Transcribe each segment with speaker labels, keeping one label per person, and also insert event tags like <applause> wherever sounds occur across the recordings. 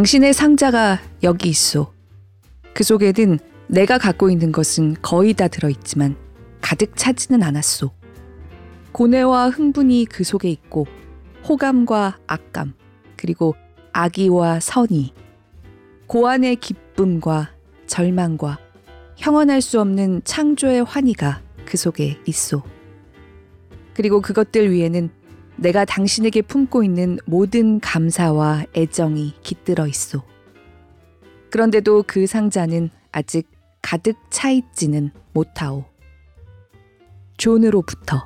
Speaker 1: 당신의 상자가 여기 있소. 그 속에는 내가 갖고 있는 것은 거의 다 들어있지만 가득 차지는 않았소. 고뇌와 흥분이 그 속에 있고 호감과 악감 그리고 악의와 선의 고안의 기쁨과 절망과 형언할 수 없는 창조의 환희가 그 속에 있소. 그리고 그것들 위에는 내가 당신에게 품고 있는 모든 감사와 애정이 깃들어 있소. 그런데도 그 상자는 아직 가득 차 있지는 못하오. 존으로부터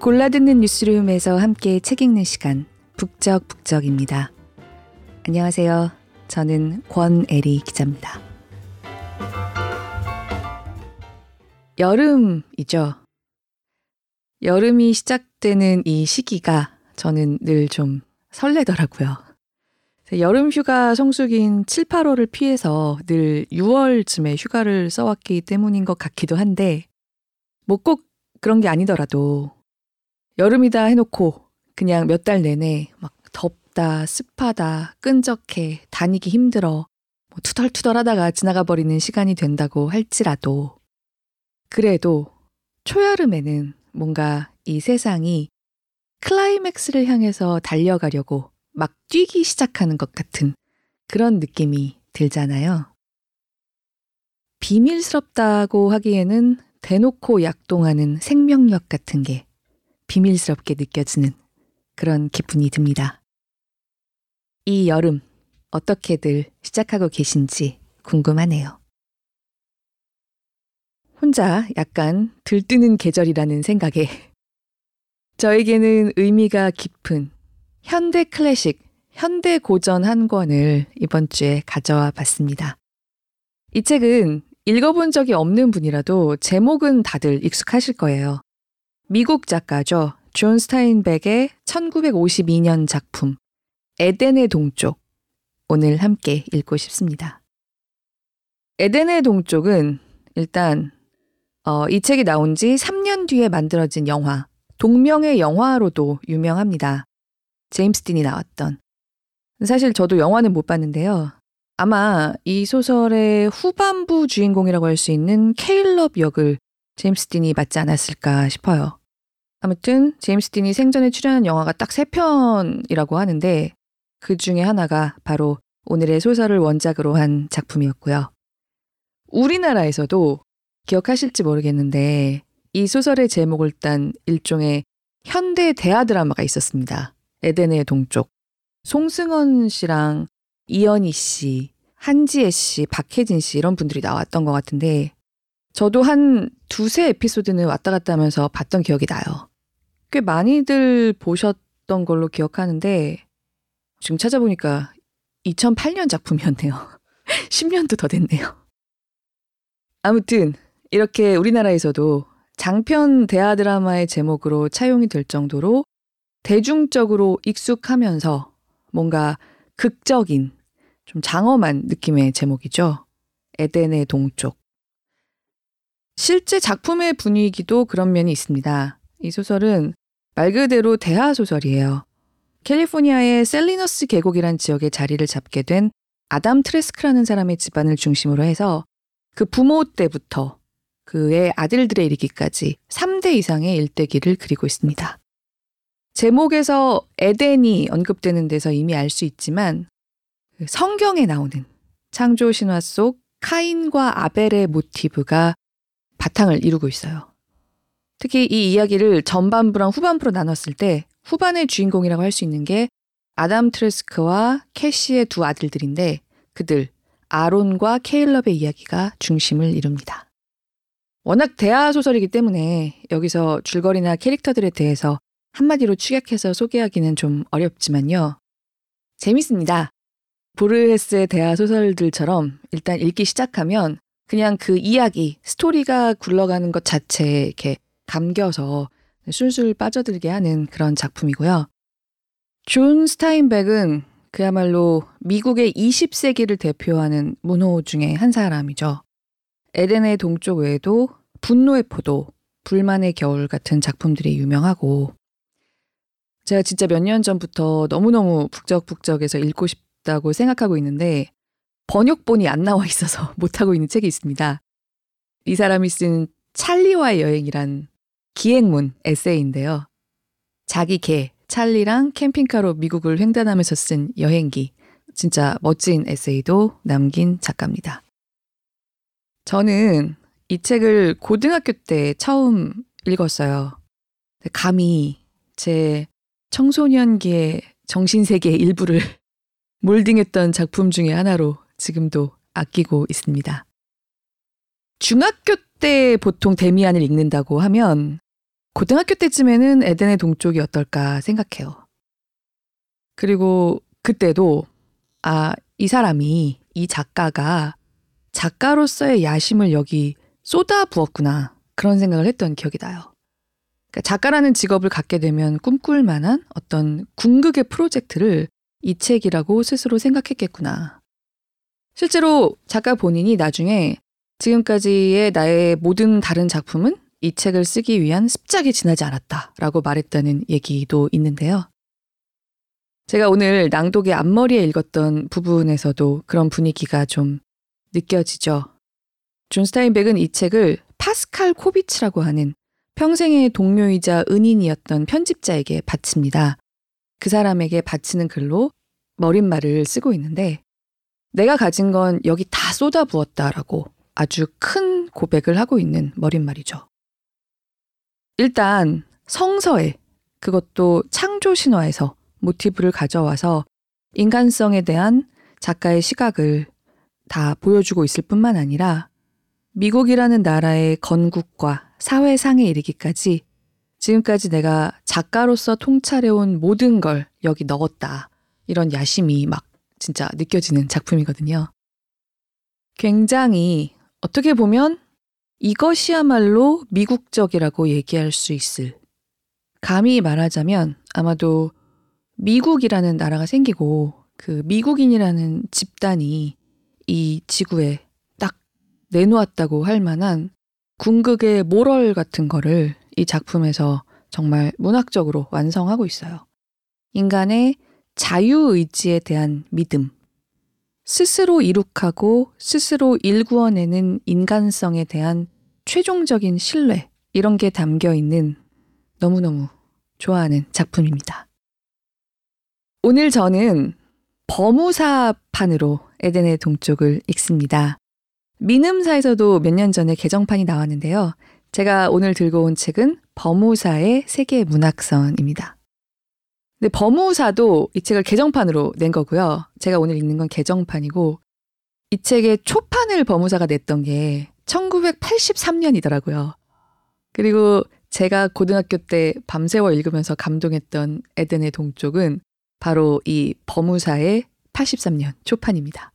Speaker 1: 골라듣는 뉴스룸에서 함께 책 읽는 시간 북적북적입니다. 안녕하세요. 저는 권애리 기자입니다. 여름이죠. 여름이 시작되는 이 시기가 저는 늘 좀 설레더라고요. 여름 휴가 성수기인 7, 8월을 피해서 늘 6월쯤에 휴가를 써왔기 때문인 것 같기도 한데, 뭐 꼭 그런 게 아니더라도, 여름이다 해놓고 그냥 몇 달 내내 막 덥다, 습하다, 끈적해, 다니기 힘들어, 뭐 투덜투덜 하다가 지나가 버리는 시간이 된다고 할지라도, 그래도 초여름에는 뭔가 이 세상이 클라이맥스를 향해서 달려가려고 막 뛰기 시작하는 것 같은 그런 느낌이 들잖아요. 비밀스럽다고 하기에는 대놓고 약동하는 생명력 같은 게 비밀스럽게 느껴지는 그런 기분이 듭니다. 이 여름 어떻게들 시작하고 계신지 궁금하네요. 혼자 약간 들뜨는 계절이라는 생각에 저에게는 의미가 깊은 현대 클래식, 현대 고전 한 권을 이번 주에 가져와 봤습니다. 이 책은 읽어본 적이 없는 분이라도 제목은 다들 익숙하실 거예요. 미국 작가죠. 존 스타인백의 1952년 작품, 에덴의 동쪽. 오늘 함께 읽고 싶습니다. 에덴의 동쪽은 일단 어, 이 책이 나온 지 3년 뒤에 만들어진 영화, 동명의 영화로도 유명합니다. 제임스 딘이 나왔던. 사실 저도 영화는 못 봤는데요. 아마 이 소설의 후반부 주인공이라고 할 수 있는 케일럽 역을 제임스 딘이 맡지 않았을까 싶어요. 아무튼 제임스 딘이 생전에 출연한 영화가 딱 세편이라고 하는데 그 중에 하나가 바로 오늘의 소설을 원작으로 한 작품이었고요. 우리나라에서도 기억하실지 모르겠는데 이 소설의 제목을 딴 일종의 현대 대하 드라마가 있었습니다. 에덴의 동쪽. 송승헌 씨랑 이연희 씨, 한지혜 씨, 박혜진 씨 이런 분들이 나왔던 것 같은데 저도 한 두세 에피소드는 왔다 갔다 하면서 봤던 기억이 나요. 꽤 많이들 보셨던 걸로 기억하는데 지금 찾아보니까 2008년 작품이었네요. 10년도 <laughs> 더 됐네요. 아무튼 이렇게 우리나라에서도 장편 대하 드라마의 제목으로 차용이 될 정도로 대중적으로 익숙하면서 뭔가 극적인 좀 장엄한 느낌의 제목이죠. 에덴의 동쪽. 실제 작품의 분위기도 그런 면이 있습니다. 이 소설은 말 그대로 대하 소설이에요. 캘리포니아의 셀리너스 계곡이란 지역에 자리를 잡게 된 아담 트레스크라는 사람의 집안을 중심으로 해서 그 부모 때부터 그의 아들들에 이르기까지 3대 이상의 일대기를 그리고 있습니다. 제목에서 에덴이 언급되는 데서 이미 알 수 있지만 그 성경에 나오는 창조 신화 속 카인과 아벨의 모티브가 바탕을 이루고 있어요. 특히 이 이야기를 전반부랑 후반부로 나눴을 때 후반의 주인공이라고 할 수 있는 게 아담 트레스크와 캐시의 두 아들들인데 그들 아론과 케일럽의 이야기가 중심을 이룹니다. 워낙 대하 소설이기 때문에 여기서 줄거리나 캐릭터들에 대해서 한마디로 축약해서 소개하기는 좀 어렵지만요. 재밌습니다. 보르헤스의 대하 소설들처럼 일단 읽기 시작하면 그냥 그 이야기, 스토리가 굴러가는 것 자체에 이렇게 감겨서 술술 빠져들게 하는 그런 작품이고요. 존 스타인백은 그야말로 미국의 20세기를 대표하는 문호 중의한 사람이죠. 에덴의 동쪽 외에도 분노의 포도, 불만의 겨울 같은 작품들이 유명하고 제가 진짜 몇 년 전부터 너무너무 북적북적해서 읽고 싶다고 생각하고 있는데 번역본이 안 나와 있어서 <laughs> 못하고 있는 책이 있습니다. 이 사람이 쓴 찰리와의 여행이란 기행문 에세이인데요. 자기 개, 찰리랑 캠핑카로 미국을 횡단하면서 쓴 여행기. 진짜 멋진 에세이도 남긴 작가입니다. 저는 이 책을 고등학교 때 처음 읽었어요. 감히 제 청소년기의 정신세계의 <laughs> 일부를 몰딩했던 작품 중의 하나로 지금도 아끼고 있습니다. 중학교 때 보통 데미안을 읽는다고 하면 고등학교 때쯤에는 에덴의 동쪽이 어떨까 생각해요. 그리고 그때도 아, 이 사람이, 이 작가가 작가로서의 야심을 여기 쏟아부었구나. 그런 생각을 했던 기억이 나요. 그러니까 작가라는 직업을 갖게 되면 꿈꿀 만한 어떤 궁극의 프로젝트를 이 책이라고 스스로 생각했겠구나. 실제로 작가 본인이 나중에 지금까지의 나의 모든 다른 작품은 이 책을 쓰기 위한 습작이 지나지 않았다 라고 말했다는 얘기도 있는데요. 제가 오늘 낭독의 앞머리에 읽었던 부분에서도 그런 분위기가 좀 느껴지죠. 존 스타인백은 이 책을 파스칼 코비츠라고 하는 평생의 동료이자 은인이었던 편집자에게 바칩니다. 그 사람에게 바치는 글로 머릿말을 쓰고 있는데 내가 가진 건 여기 다 쏟아부었다라고 아주 큰 고백을 하고 있는 머릿말이죠. 일단 성서에 그것도 창조 신화에서 모티브를 가져와서 인간성에 대한 작가의 시각을 다 보여주고 있을 뿐만 아니라 미국이라는 나라의 건국과 사회상에 이르기까지 지금까지 내가 작가로서 통찰해온 모든 걸 여기 넣었다. 이런 야심이 막 진짜 느껴지는 작품이거든요. 굉장히 어떻게 보면 이것이야말로 미국적이라고 얘기할 수 있을. 감히 말하자면 아마도 미국이라는 나라가 생기고 그 미국인이라는 집단이 이 지구에 딱 내놓았다고 할 만한 궁극의 모럴 같은 거를 이 작품에서 정말 문학적으로 완성하고 있어요. 인간의 자유의지에 대한 믿음. 스스로 이룩하고 스스로 일구어내는 인간성에 대한 최종적인 신뢰. 이런 게 담겨 있는 너무너무 좋아하는 작품입니다. 오늘 저는 버무사판으로 에덴의 동쪽을 읽습니다. 민음사에서도 몇 년 전에 개정판이 나왔는데요. 제가 오늘 들고 온 책은 버무사의 세계 문학선입니다. 근데 범우사도 이 책을 개정판으로 낸 거고요. 제가 오늘 읽는 건 개정판이고 이 책의 초판을 버무사가 냈던 게 1983년이더라고요. 그리고 제가 고등학교 때 밤새워 읽으면서 감동했던 에덴의 동쪽은 바로 이 버무사의 83년 초판입니다.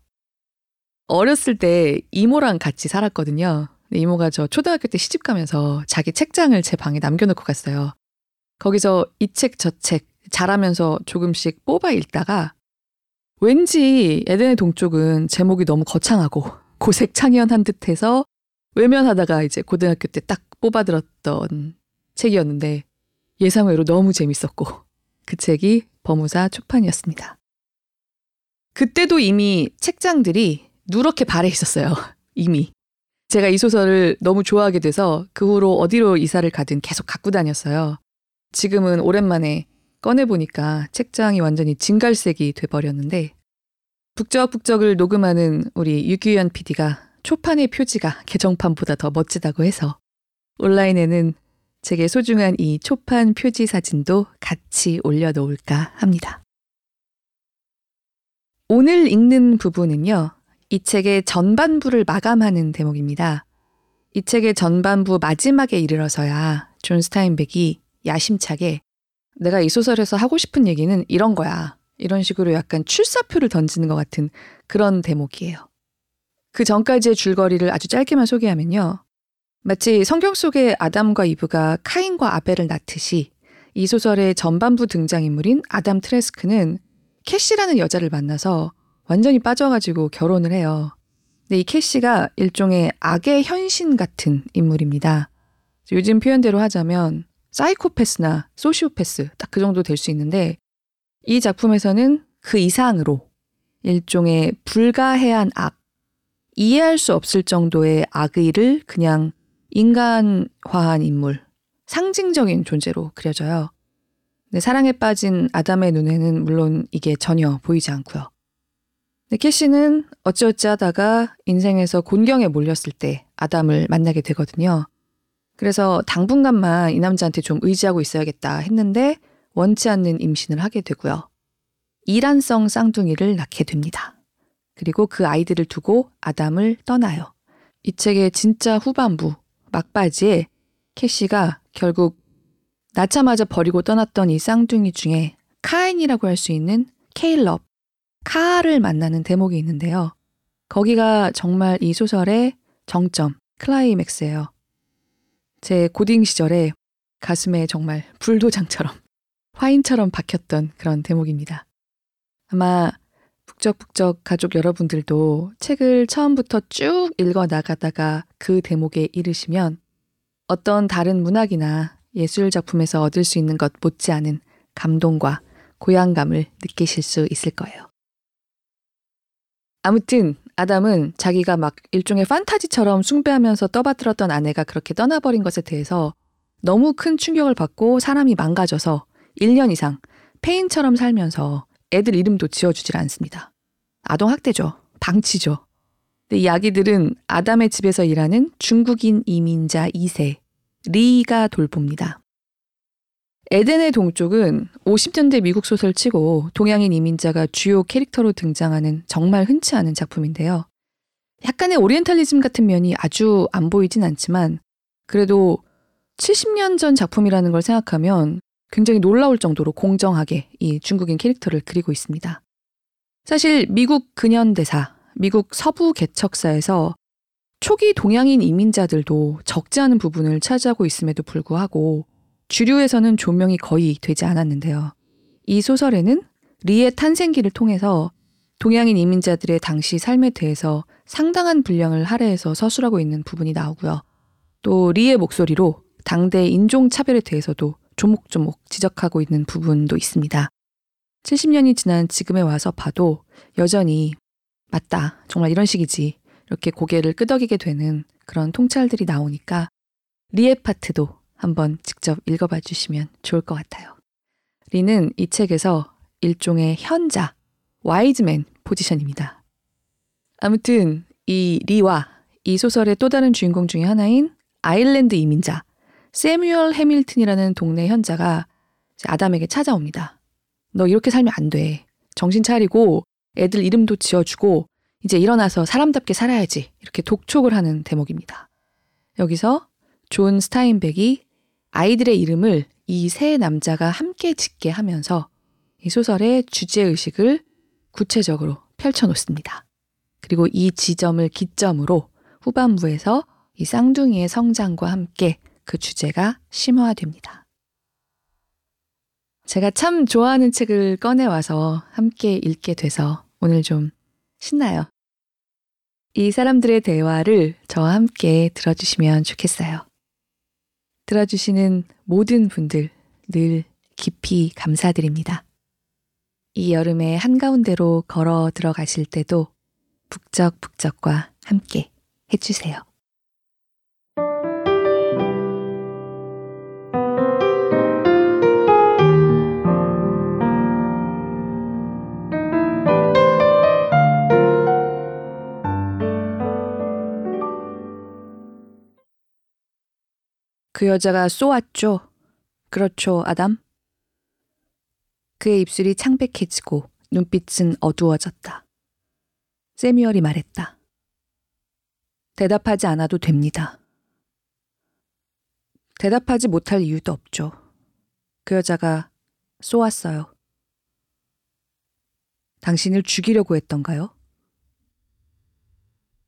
Speaker 1: 어렸을 때 이모랑 같이 살았거든요. 이모가 저 초등학교 때 시집 가면서 자기 책장을 제 방에 남겨놓고 갔어요. 거기서 이 책, 저 책, 자라면서 조금씩 뽑아 읽다가 왠지 에덴의 동쪽은 제목이 너무 거창하고 고색창연한 듯해서 외면하다가 이제 고등학교 때 딱 뽑아들었던 책이었는데 예상외로 너무 재밌었고 그 책이 버무사 초판이었습니다. 그때도 이미 책장들이 누렇게 발해 있었어요. <laughs> 이미. 제가 이 소설을 너무 좋아하게 돼서 그 후로 어디로 이사를 가든 계속 갖고 다녔어요. 지금은 오랜만에 꺼내보니까 책장이 완전히 진갈색이 돼버렸는데 북적북적을 녹음하는 우리 유규현 PD가 초판의 표지가 개정판보다 더 멋지다고 해서 온라인에는 제게 소중한 이 초판 표지 사진도 같이 올려놓을까 합니다. 오늘 읽는 부분은요, 이 책의 전반부를 마감하는 대목입니다. 이 책의 전반부 마지막에 이르러서야 존 스타인백이 야심차게 내가 이 소설에서 하고 싶은 얘기는 이런 거야. 이런 식으로 약간 출사표를 던지는 것 같은 그런 대목이에요. 그 전까지의 줄거리를 아주 짧게만 소개하면요. 마치 성경 속의 아담과 이브가 카인과 아벨을 낳듯이 이 소설의 전반부 등장인물인 아담 트레스크는 캐시라는 여자를 만나서 완전히 빠져가지고 결혼을 해요. 근데 이 캐시가 일종의 악의 현신 같은 인물입니다. 요즘 표현대로 하자면 사이코패스나 소시오패스 딱 그 정도 될 수 있는데 이 작품에서는 그 이상으로 일종의 불가해한 악, 이해할 수 없을 정도의 악의를 그냥 인간화한 인물, 상징적인 존재로 그려져요. 근데 사랑에 빠진 아담의 눈에는 물론 이게 전혀 보이지 않고요. 근데 캐시는 어찌어찌 하다가 인생에서 곤경에 몰렸을 때 아담을 만나게 되거든요. 그래서 당분간만 이 남자한테 좀 의지하고 있어야겠다 했는데 원치 않는 임신을 하게 되고요. 이란성 쌍둥이를 낳게 됩니다. 그리고 그 아이들을 두고 아담을 떠나요. 이 책의 진짜 후반부, 막바지에 캐시가 결국 낳자마자 버리고 떠났던 이 쌍둥이 중에 카인이라고 할 수 있는 케일럽, 카를 만나는 대목이 있는데요. 거기가 정말 이 소설의 정점, 클라이맥스예요. 제 고딩 시절에 가슴에 정말 불도장처럼, 화인처럼 박혔던 그런 대목입니다. 아마 북적북적 가족 여러분들도 책을 처음부터 쭉 읽어 나가다가 그 대목에 이르시면 어떤 다른 문학이나 예술 작품에서 얻을 수 있는 것 못지않은 감동과 고향감을 느끼실 수 있을 거예요. 아무튼 아담은 자기가 막 일종의 판타지처럼 숭배하면서 떠받들었던 아내가 그렇게 떠나버린 것에 대해서 너무 큰 충격을 받고 사람이 망가져서 1년 이상 페인처럼 살면서 애들 이름도 지어주질 않습니다. 아동학대죠. 방치죠. 근데 이 아기들은 아담의 집에서 일하는 중국인 이민자 2세, 리가 이 돌봅니다. 에덴의 동쪽은 50년대 미국 소설 치고 동양인 이민자가 주요 캐릭터로 등장하는 정말 흔치 않은 작품인데요. 약간의 오리엔탈리즘 같은 면이 아주 안 보이진 않지만 그래도 70년 전 작품이라는 걸 생각하면 굉장히 놀라울 정도로 공정하게 이 중국인 캐릭터를 그리고 있습니다. 사실 미국 근현대사, 미국 서부 개척사에서 초기 동양인 이민자들도 적지 않은 부분을 차지하고 있음에도 불구하고 주류에서는 조명이 거의 되지 않았는데요. 이 소설에는 리의 탄생기를 통해서 동양인 이민자들의 당시 삶에 대해서 상당한 분량을 할애해서 서술하고 있는 부분이 나오고요. 또 리의 목소리로 당대 인종차별에 대해서도 조목조목 지적하고 있는 부분도 있습니다. 70년이 지난 지금에 와서 봐도 여전히 맞다, 정말 이런 식이지 이렇게 고개를 끄덕이게 되는 그런 통찰들이 나오니까 리의 파트도 한번 직접 읽어봐 주시면 좋을 것 같아요. 리는 이 책에서 일종의 현자, 와이즈맨 포지션입니다. 아무튼 이 리와 이 소설의 또 다른 주인공 중의 하나인 아일랜드 이민자 세뮤얼 해밀튼이라는 동네 현자가 아담에게 찾아옵니다. 너 이렇게 살면 안 돼. 정신 차리고 애들 이름도 지어주고 이제 일어나서 사람답게 살아야지. 이렇게 독촉을 하는 대목입니다. 여기서 존 스타인백이 아이들의 이름을 이 세 남자가 함께 짓게 하면서 이 소설의 주제의식을 구체적으로 펼쳐놓습니다. 그리고 이 지점을 기점으로 후반부에서 이 쌍둥이의 성장과 함께 그 주제가 심화됩니다. 제가 참 좋아하는 책을 꺼내와서 함께 읽게 돼서 오늘 좀 신나요. 이 사람들의 대화를 저와 함께 들어주시면 좋겠어요. 들어주시는 모든 분들 늘 깊이 감사드립니다. 이 여름의 한가운데로 걸어 들어가실 때도 북적북적과 함께 해주세요.
Speaker 2: 그 여자가 쏘았죠. 그렇죠, 아담? 그의 입술이 창백해지고 눈빛은 어두워졌다. 세미얼이 말했다. 대답하지 않아도 됩니다. 대답하지 못할 이유도 없죠. 그 여자가 쏘았어요. 당신을 죽이려고 했던가요?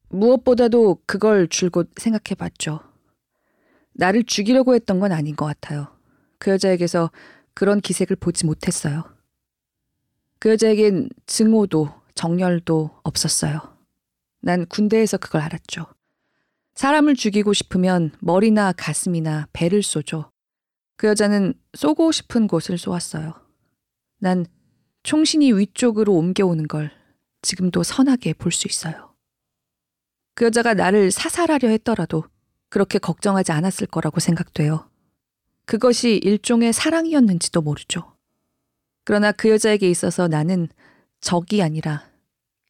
Speaker 2: 무엇보다도 그걸 줄곧 생각해 봤죠. 나를 죽이려고 했던 건 아닌 것 같아요. 그 여자에게서 그런 기색을 보지 못했어요. 그 여자에겐 증오도 정열도 없었어요. 난 군대에서 그걸 알았죠. 사람을 죽이고 싶으면 머리나 가슴이나 배를 쏘죠. 그 여자는 쏘고 싶은 곳을 쏘았어요. 난 총신이 위쪽으로 옮겨오는 걸 지금도 선하게 볼 수 있어요. 그 여자가 나를 사살하려 했더라도 그렇게 걱정하지 않았을 거라고 생각돼요. 그것이 일종의 사랑이었는지도 모르죠. 그러나 그 여자에게 있어서 나는 적이 아니라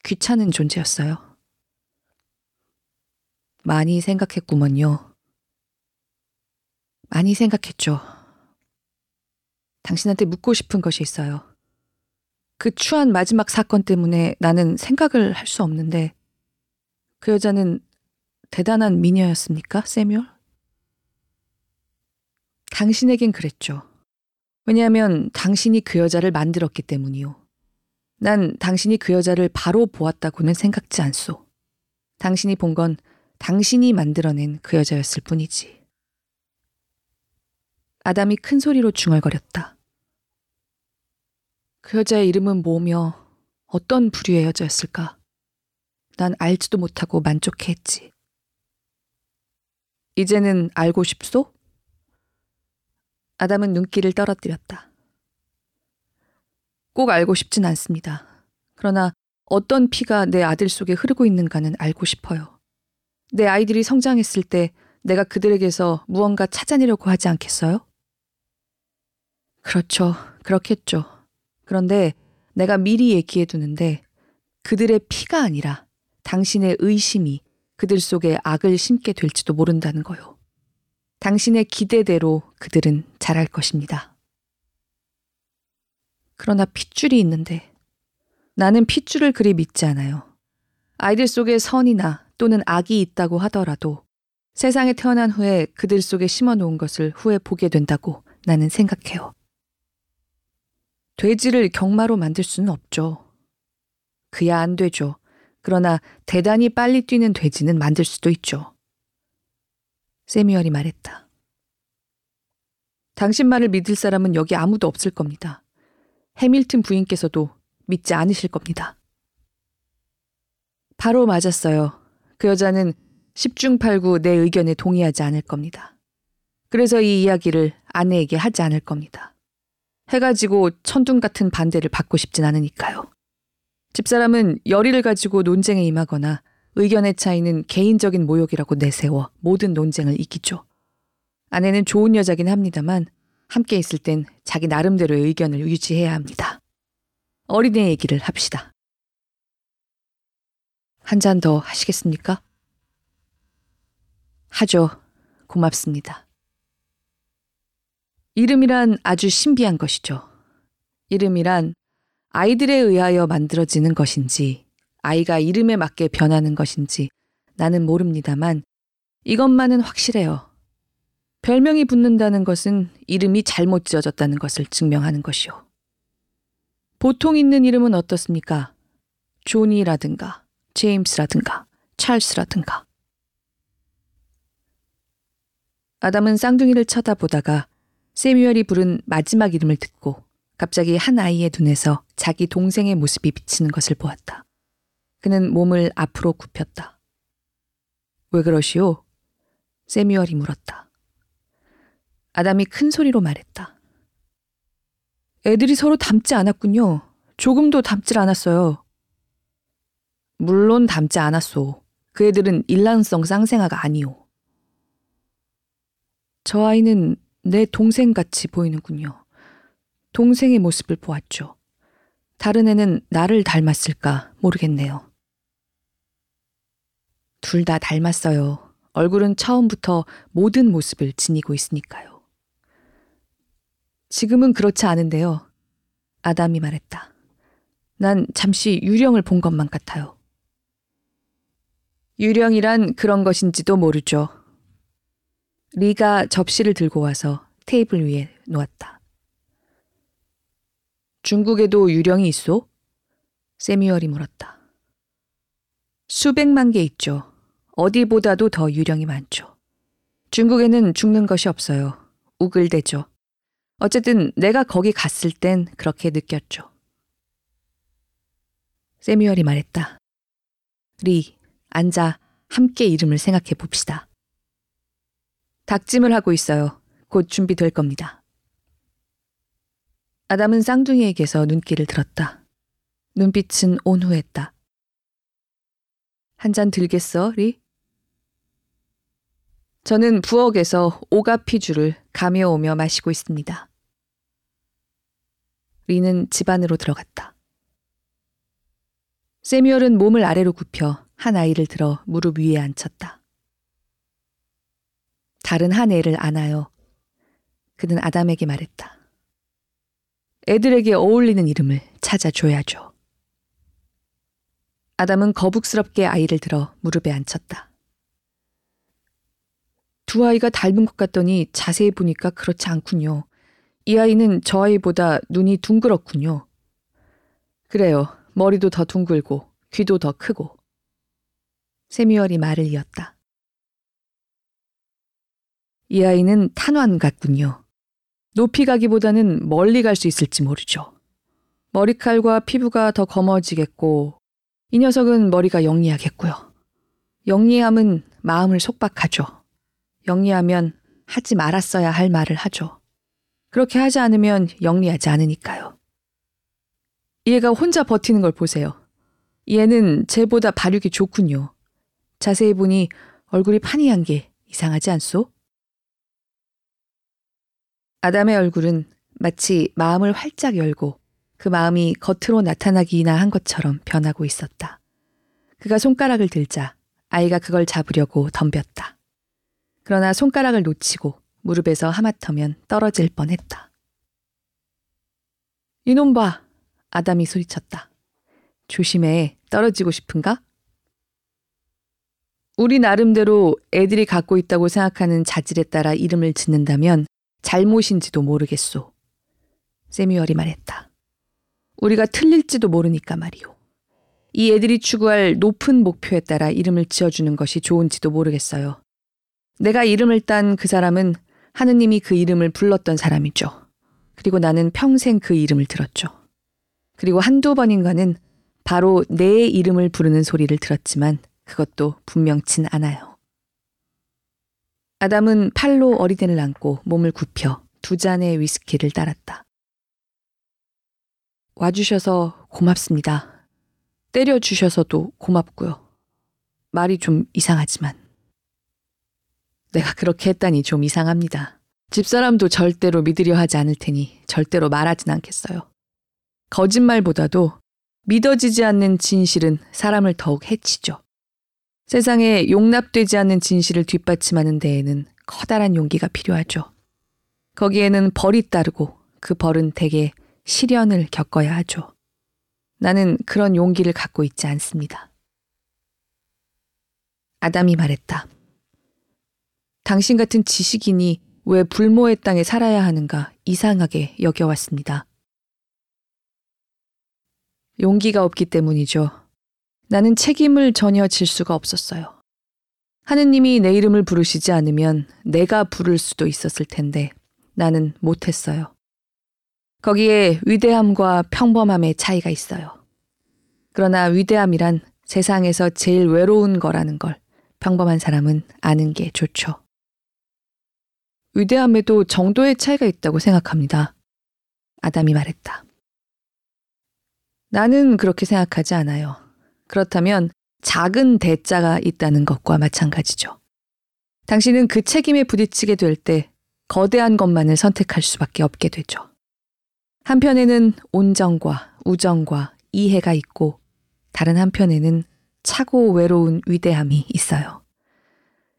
Speaker 2: 귀찮은 존재였어요. 많이 생각했구먼요. 많이 생각했죠. 당신한테 묻고 싶은 것이 있어요. 그 추한 마지막 사건 때문에 나는 생각을 할 수 없는데 그 여자는 대단한 미녀였습니까, 세뮤얼? 당신에겐 그랬죠. 왜냐하면 당신이 그 여자를 만들었기 때문이요. 난 당신이 그 여자를 바로 보았다고는 생각지 않소. 당신이 본 건 당신이 만들어낸 그 여자였을 뿐이지. 아담이 큰 소리로 중얼거렸다. 그 여자의 이름은 뭐며 어떤 부류의 여자였을까? 난 알지도 못하고 만족해 했지. 이제는 알고 싶소? 아담은 눈길을 떨어뜨렸다. 꼭 알고 싶진 않습니다. 그러나 어떤 피가 내 아들 속에 흐르고 있는가는 알고 싶어요. 내 아이들이 성장했을 때 내가 그들에게서 무언가 찾아내려고 하지 않겠어요? 그렇죠. 그렇겠죠. 그런데 내가 미리 얘기해 두는데 그들의 피가 아니라 당신의 의심이 그들 속에 악을 심게 될지도 모른다는 거요. 당신의 기대대로 그들은 자랄 것입니다. 그러나 핏줄이 있는데 나는 핏줄을 그리 믿지 않아요. 아이들 속에 선이나 또는 악이 있다고 하더라도 세상에 태어난 후에 그들 속에 심어 놓은 것을 후에 보게 된다고 나는 생각해요. 돼지를 경마로 만들 수는 없죠. 그야 안 되죠. 그러나 대단히 빨리 뛰는 돼지는 만들 수도 있죠. 세미얼이 말했다. 당신 말을 믿을 사람은 여기 아무도 없을 겁니다. 해밀튼 부인께서도 믿지 않으실 겁니다. 바로 맞았어요. 그 여자는 10중 8구 내 의견에 동의하지 않을 겁니다. 그래서 이 이야기를 아내에게 하지 않을 겁니다. 해가지고 천둥 같은 반대를 받고 싶진 않으니까요. 집사람은 열의를 가지고 논쟁에 임하거나 의견의 차이는 개인적인 모욕이라고 내세워 모든 논쟁을 이기죠. 아내는 좋은 여자긴 합니다만 함께 있을 땐 자기 나름대로의 의견을 유지해야 합니다. 어린애 얘기를 합시다. 한 잔 더 하시겠습니까? 하죠. 고맙습니다. 이름이란 아주 신비한 것이죠. 이름이란 아이들에 의하여 만들어지는 것인지, 아이가 이름에 맞게 변하는 것인지 나는 모릅니다만 이것만은 확실해요. 별명이 붙는다는 것은 이름이 잘못 지어졌다는 것을 증명하는 것이요. 보통 있는 이름은 어떻습니까? 조니라든가, 제임스라든가, 찰스라든가. 아담은 쌍둥이를 쳐다보다가 세미얼이 부른 마지막 이름을 듣고 갑자기 한 아이의 눈에서 자기 동생의 모습이 비치는 것을 보았다. 그는 몸을 앞으로 굽혔다. 왜 그러시오? 세미얼이 물었다. 아담이 큰 소리로 말했다. 애들이 서로 닮지 않았군요. 조금도 닮질 않았어요. 물론 닮지 않았소. 그 애들은 일란성 쌍생아가 아니오. 저 아이는 내 동생같이 보이는군요. 동생의 모습을 보았죠. 다른 애는 나를 닮았을까 모르겠네요. 둘 다 닮았어요. 얼굴은 처음부터 모든 모습을 지니고 있으니까요. 지금은 그렇지 않은데요. 아담이 말했다. 난 잠시 유령을 본 것만 같아요. 유령이란 그런 것인지도 모르죠. 리가 접시를 들고 와서 테이블 위에 놓았다. 중국에도 유령이 있소? 세미얼이 물었다. 수백만 개 있죠. 어디보다도 더 유령이 많죠. 중국에는 죽는 것이 없어요. 우글대죠. 어쨌든 내가 거기 갔을 땐 그렇게 느꼈죠. 세미얼이 말했다. 리, 앉아 함께 이름을 생각해 봅시다. 닭찜을 하고 있어요. 곧 준비될 겁니다. 아담은 쌍둥이에게서 눈길을 들었다. 눈빛은 온후했다. 한 잔 들겠어, 리? 저는 부엌에서 오가피주를 가며오며 마시고 있습니다. 리는 집 안으로 들어갔다. 세미얼은 몸을 아래로 굽혀 한 아이를 들어 무릎 위에 앉혔다. 다른 한 애를 안아요. 그는 아담에게 말했다. 애들에게 어울리는 이름을 찾아줘야죠. 아담은 거북스럽게 아이를 들어 무릎에 앉혔다. 두 아이가 닮은 것 같더니 자세히 보니까 그렇지 않군요. 이 아이는 저 아이보다 눈이 둥그렇군요. 그래요. 머리도 더 둥글고 귀도 더 크고. 세미얼이 말을 이었다. 이 아이는 탄환 같군요. 높이 가기보다는 멀리 갈 수 있을지 모르죠. 머리칼과 피부가 더 검어지겠고, 이 녀석은 머리가 영리하겠고요. 영리함은 마음을 속박하죠. 영리하면 하지 말았어야 할 말을 하죠. 그렇게 하지 않으면 영리하지 않으니까요. 얘가 혼자 버티는 걸 보세요. 얘는 쟤보다 발육이 좋군요. 자세히 보니 얼굴이 파니한 게 이상하지 않소? 아담의 얼굴은 마치 마음을 활짝 열고 그 마음이 겉으로 나타나기나 한 것처럼 변하고 있었다. 그가 손가락을 들자 아이가 그걸 잡으려고 덤볐다. 그러나 손가락을 놓치고 무릎에서 하마터면 떨어질 뻔했다. 이놈 봐! 아담이 소리쳤다. 조심해. 떨어지고 싶은가? 우리 나름대로 애들이 갖고 있다고 생각하는 자질에 따라 이름을 짓는다면 잘못인지도 모르겠소. 세미얼이 말했다. 우리가 틀릴지도 모르니까 말이오. 이 애들이 추구할 높은 목표에 따라 이름을 지어주는 것이 좋은지도 모르겠어요. 내가 이름을 딴 그 사람은 하느님이 그 이름을 불렀던 사람이죠. 그리고 나는 평생 그 이름을 들었죠. 그리고 한두 번인가는 바로 내 이름을 부르는 소리를 들었지만 그것도 분명친 않아요. 아담은 팔로 어리덴를 안고 몸을 굽혀 두 잔의 위스키를 따랐다. 와주셔서 고맙습니다. 때려주셔서도 고맙고요. 말이 좀 이상하지만. 내가 그렇게 했다니 좀 이상합니다. 집사람도 절대로 믿으려 하지 않을 테니 절대로 말하진 않겠어요. 거짓말보다도 믿어지지 않는 진실은 사람을 더욱 해치죠. 세상에 용납되지 않는 진실을 뒷받침하는 데에는 커다란 용기가 필요하죠. 거기에는 벌이 따르고 그 벌은 대개 시련을 겪어야 하죠. 나는 그런 용기를 갖고 있지 않습니다. 아담이 말했다. 당신 같은 지식인이 왜 불모의 땅에 살아야 하는가 이상하게 여겨왔습니다. 용기가 없기 때문이죠. 나는 책임을 전혀 질 수가 없었어요. 하느님이 내 이름을 부르시지 않으면 내가 부를 수도 있었을 텐데 나는 못했어요. 거기에 위대함과 평범함의 차이가 있어요. 그러나 위대함이란 세상에서 제일 외로운 거라는 걸 평범한 사람은 아는 게 좋죠. 위대함에도 정도의 차이가 있다고 생각합니다. 아담이 말했다. 나는 그렇게 생각하지 않아요. 그렇다면 작은 대자가 있다는 것과 마찬가지죠. 당신은 그 책임에 부딪히게 될 때 거대한 것만을 선택할 수밖에 없게 되죠. 한편에는 온정과 우정과 이해가 있고 다른 한편에는 차고 외로운 위대함이 있어요.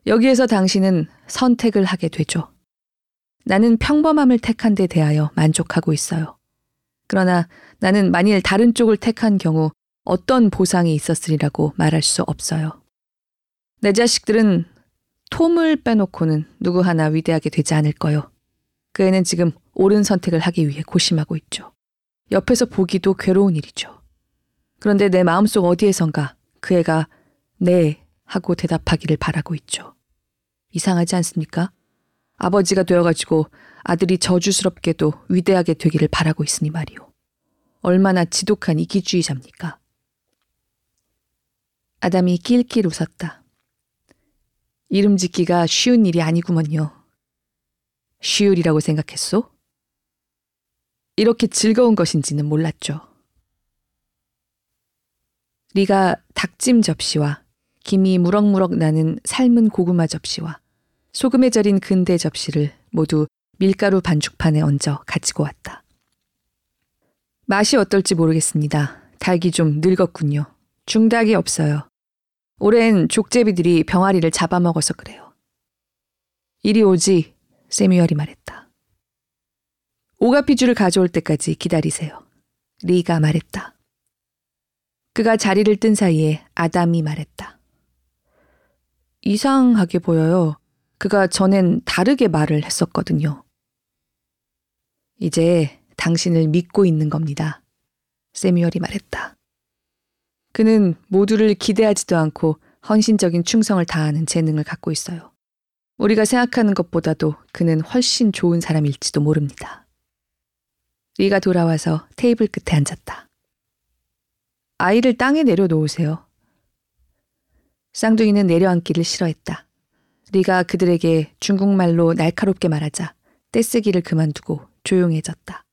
Speaker 2: 여기에서 당신은 선택을 하게 되죠. 나는 평범함을 택한 데 대하여 만족하고 있어요. 그러나 나는 만일 다른 쪽을 택한 경우 어떤 보상이 있었으리라고 말할 수 없어요. 내 자식들은 톰을 빼놓고는 누구 하나 위대하게 되지 않을 거요. 그 애는 지금 옳은 선택을 하기 위해 고심하고 있죠. 옆에서 보기도 괴로운 일이죠. 그런데 내 마음속 어디에선가 그 애가 네 하고 대답하기를 바라고 있죠. 이상하지 않습니까? 아버지가 되어가지고 아들이 저주스럽게도 위대하게 되기를 바라고 있으니 말이오. 얼마나 지독한 이기주의자입니까? 아담이 낄낄 웃었다. 이름 짓기가 쉬운 일이 아니구먼요. 쉬울이라고 생각했소? 이렇게 즐거운 것인지는 몰랐죠. 리가 닭찜 접시와 김이 무럭무럭 나는 삶은 고구마 접시와 소금에 절인 근대 접시를 모두 밀가루 반죽판에 얹어 가지고 왔다. 맛이 어떨지 모르겠습니다. 닭이 좀 늙었군요. 중닭이 없어요. 오랜 족제비들이 병아리를 잡아먹어서 그래요. 이리 오지, 세미얼이 말했다. 오가피주를 가져올 때까지 기다리세요. 리가 말했다. 그가 자리를 뜬 사이에 아담이 말했다. 이상하게 보여요. 그가 전엔 다르게 말을 했었거든요. 이제 당신을 믿고 있는 겁니다. 세미얼이 말했다. 그는 모두를 기대하지도 않고 헌신적인 충성을 다하는 재능을 갖고 있어요. 우리가 생각하는 것보다도 그는 훨씬 좋은 사람일지도 모릅니다. 리가 돌아와서 테이블 끝에 앉았다. 아이를 땅에 내려놓으세요. 쌍둥이는 내려앉기를 싫어했다. 리가 그들에게 중국말로 날카롭게 말하자 떼쓰기를 그만두고 조용해졌다.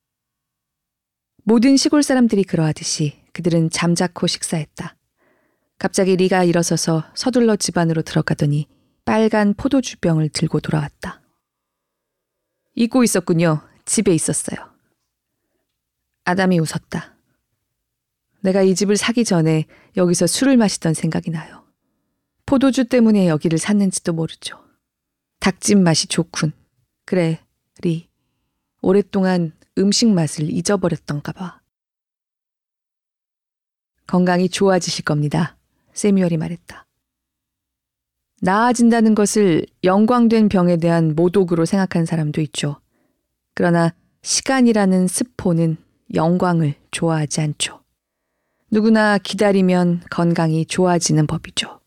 Speaker 2: 모든 시골 사람들이 그러하듯이 그들은 잠자코 식사했다. 갑자기 리가 일어서서 서둘러 집안으로 들어가더니 빨간 포도주병을 들고 돌아왔다. 잊고 있었군요. 집에 있었어요. 아담이 웃었다. 내가 이 집을 사기 전에 여기서 술을 마시던 생각이 나요. 포도주 때문에 여기를 샀는지도 모르죠. 닭집 맛이 좋군. 그래, 리. 오랫동안 음식 맛을 잊어버렸던가 봐. 건강이 좋아지실 겁니다. 세미얼이 말했다. 나아진다는 것을 영광된 병에 대한 모독으로 생각한 사람도 있죠. 그러나 시간이라는 스포는 영광을 좋아하지 않죠. 누구나 기다리면 건강이 좋아지는 법이죠.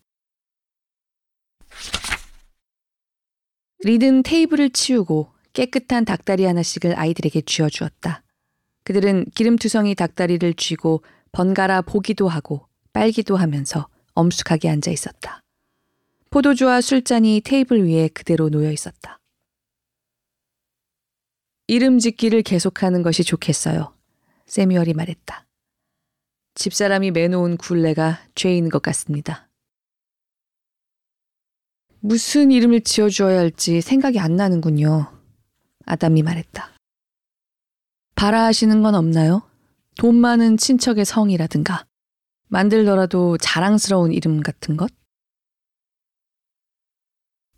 Speaker 2: 리든 테이블을 치우고 깨끗한 닭다리 하나씩을 아이들에게 쥐어주었다. 그들은 기름투성이 닭다리를 쥐고 번갈아 보기도 하고 빨기도 하면서 엄숙하게 앉아 있었다. 포도주와 술잔이 테이블 위에 그대로 놓여 있었다. 이름 짓기를 계속하는 것이 좋겠어요. 세미얼이 말했다. 집사람이 매놓은 굴레가 죄인 것 같습니다. 무슨 이름을 지어주어야 할지 생각이 안 나는군요. 아담이 말했다. 바라하시는 건 없나요? 돈 많은 친척의 성이라든가 만들더라도 자랑스러운 이름 같은 것?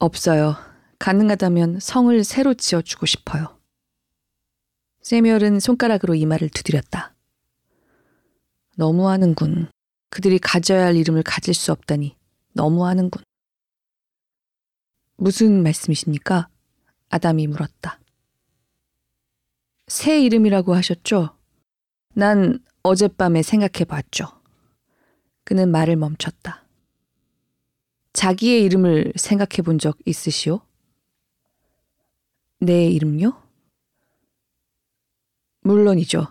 Speaker 2: 없어요. 가능하다면 성을 새로 지어주고 싶어요. 세미얼은 손가락으로 이마를 두드렸다. 너무하는군. 그들이 가져야 할 이름을 가질 수 없다니 너무하는군. 무슨 말씀이십니까? 아담이 물었다. 새 이름이라고 하셨죠? 난 어젯밤에 생각해 봤죠. 그는 말을 멈췄다. 자기의 이름을 생각해 본 적 있으시오? 내 이름요? 물론이죠.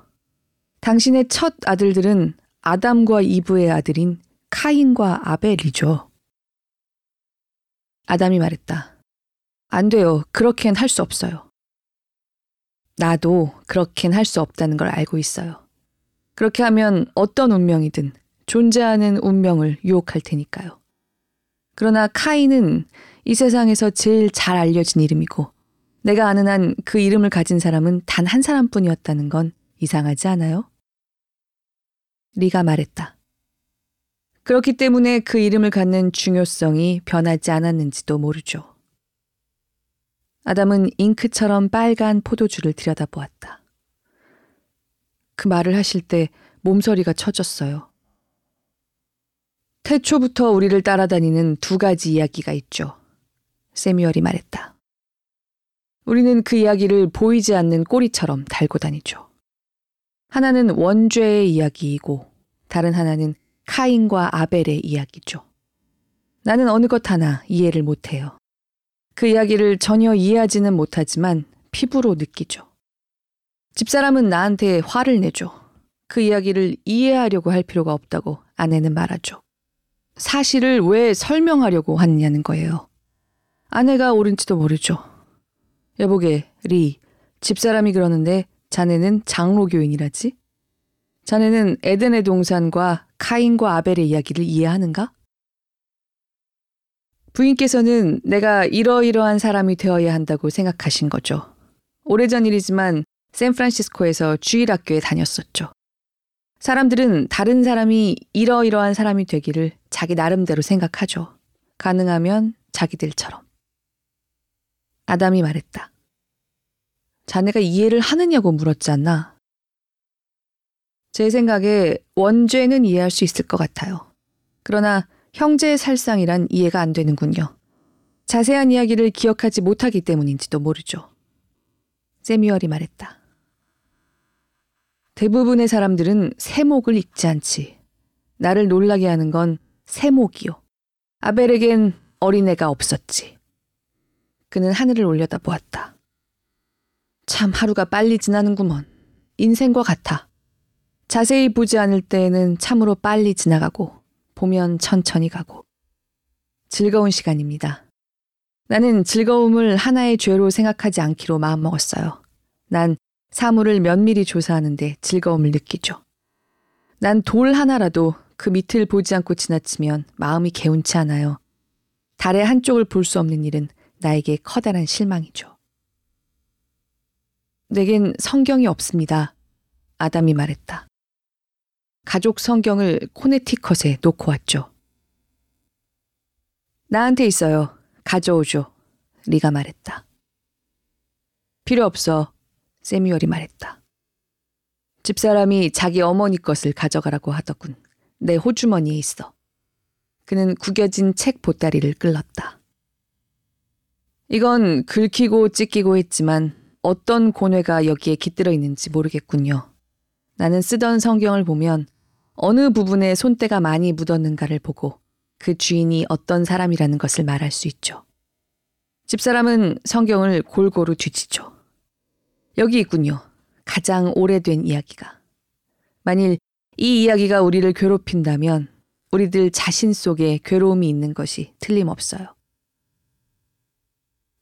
Speaker 2: 당신의 첫 아들들은 아담과 이브의 아들인 카인과 아벨이죠. 아담이 말했다. 안 돼요. 그렇게는 할 수 없어요. 나도 그렇게는 할 수 없다는 걸 알고 있어요. 그렇게 하면 어떤 운명이든 존재하는 운명을 유혹할 테니까요. 그러나 카인은 이 세상에서 제일 잘 알려진 이름이고 내가 아는 한 그 이름을 가진 사람은 단 한 사람뿐이었다는 건 이상하지 않아요? 리가 말했다. 그렇기 때문에 그 이름을 갖는 중요성이 변하지 않았는지도 모르죠. 아담은 잉크처럼 빨간 포도주를 들여다보았다. 그 말을 하실 때 몸서리가 쳐졌어요. 태초부터 우리를 따라다니는 두 가지 이야기가 있죠. 세미얼이 말했다. 우리는 그 이야기를 보이지 않는 꼬리처럼 달고 다니죠. 하나는 원죄의 이야기이고 다른 하나는 카인과 아벨의 이야기죠. 나는 어느 것 하나 이해를 못해요. 그 이야기를 전혀 이해하지는 못하지만 피부로 느끼죠. 집사람은 나한테 화를 내죠. 그 이야기를 이해하려고 할 필요가 없다고 아내는 말하죠. 사실을 왜 설명하려고 하느냐는 거예요. 아내가 옳은지도 모르죠. 여보게, 리. 집사람이 그러는데 자네는 장로교인이라지? 자네는 에덴의 동산과 카인과 아벨의 이야기를 이해하는가? 부인께서는 내가 이러이러한 사람이 되어야 한다고 생각하신 거죠. 오래전 일이지만 샌프란시스코에서 주일학교에 다녔었죠. 사람들은 다른 사람이 이러이러한 사람이 되기를 자기 나름대로 생각하죠. 가능하면 자기들처럼. 아담이 말했다. 자네가 이해를 하느냐고 물었지 않나? 제 생각에 원죄는 이해할 수 있을 것 같아요. 그러나 형제의 살상이란 이해가 안 되는군요. 자세한 이야기를 기억하지 못하기 때문인지도 모르죠. 세미얼이 말했다. 대부분의 사람들은 세목을 읽지 않지. 나를 놀라게 하는 건 세목이요. 아벨에겐 어린애가 없었지. 그는 하늘을 올려다 보았다. 참 하루가 빨리 지나는구먼. 인생과 같아. 자세히 보지 않을 때에는 참으로 빨리 지나가고, 보면 천천히 가고. 즐거운 시간입니다. 나는 즐거움을 하나의 죄로 생각하지 않기로 마음먹었어요. 난 사물을 면밀히 조사하는데 즐거움을 느끼죠. 난 돌 하나라도 그 밑을 보지 않고 지나치면 마음이 개운치 않아요. 달의 한쪽을 볼 수 없는 일은 나에게 커다란 실망이죠. 내겐 성경이 없습니다. 아담이 말했다. 가족 성경을 코네티컷에 놓고 왔죠. 나한테 있어요. 가져오죠. 리가 말했다. 필요 없어. 세미얼이 말했다. 집사람이 자기 어머니 것을 가져가라고 하더군. 내 호주머니에 있어. 그는 구겨진 책 보따리를 끌렀다. 이건 긁히고 찢기고 했지만 어떤 고뇌가 여기에 깃들어 있는지 모르겠군요. 나는 쓰던 성경을 보면 어느 부분에 손때가 많이 묻었는가를 보고 그 주인이 어떤 사람이라는 것을 말할 수 있죠. 집사람은 성경을 골고루 뒤지죠. 여기 있군요. 가장 오래된 이야기가. 만일 이 이야기가 우리를 괴롭힌다면 우리들 자신 속에 괴로움이 있는 것이 틀림없어요.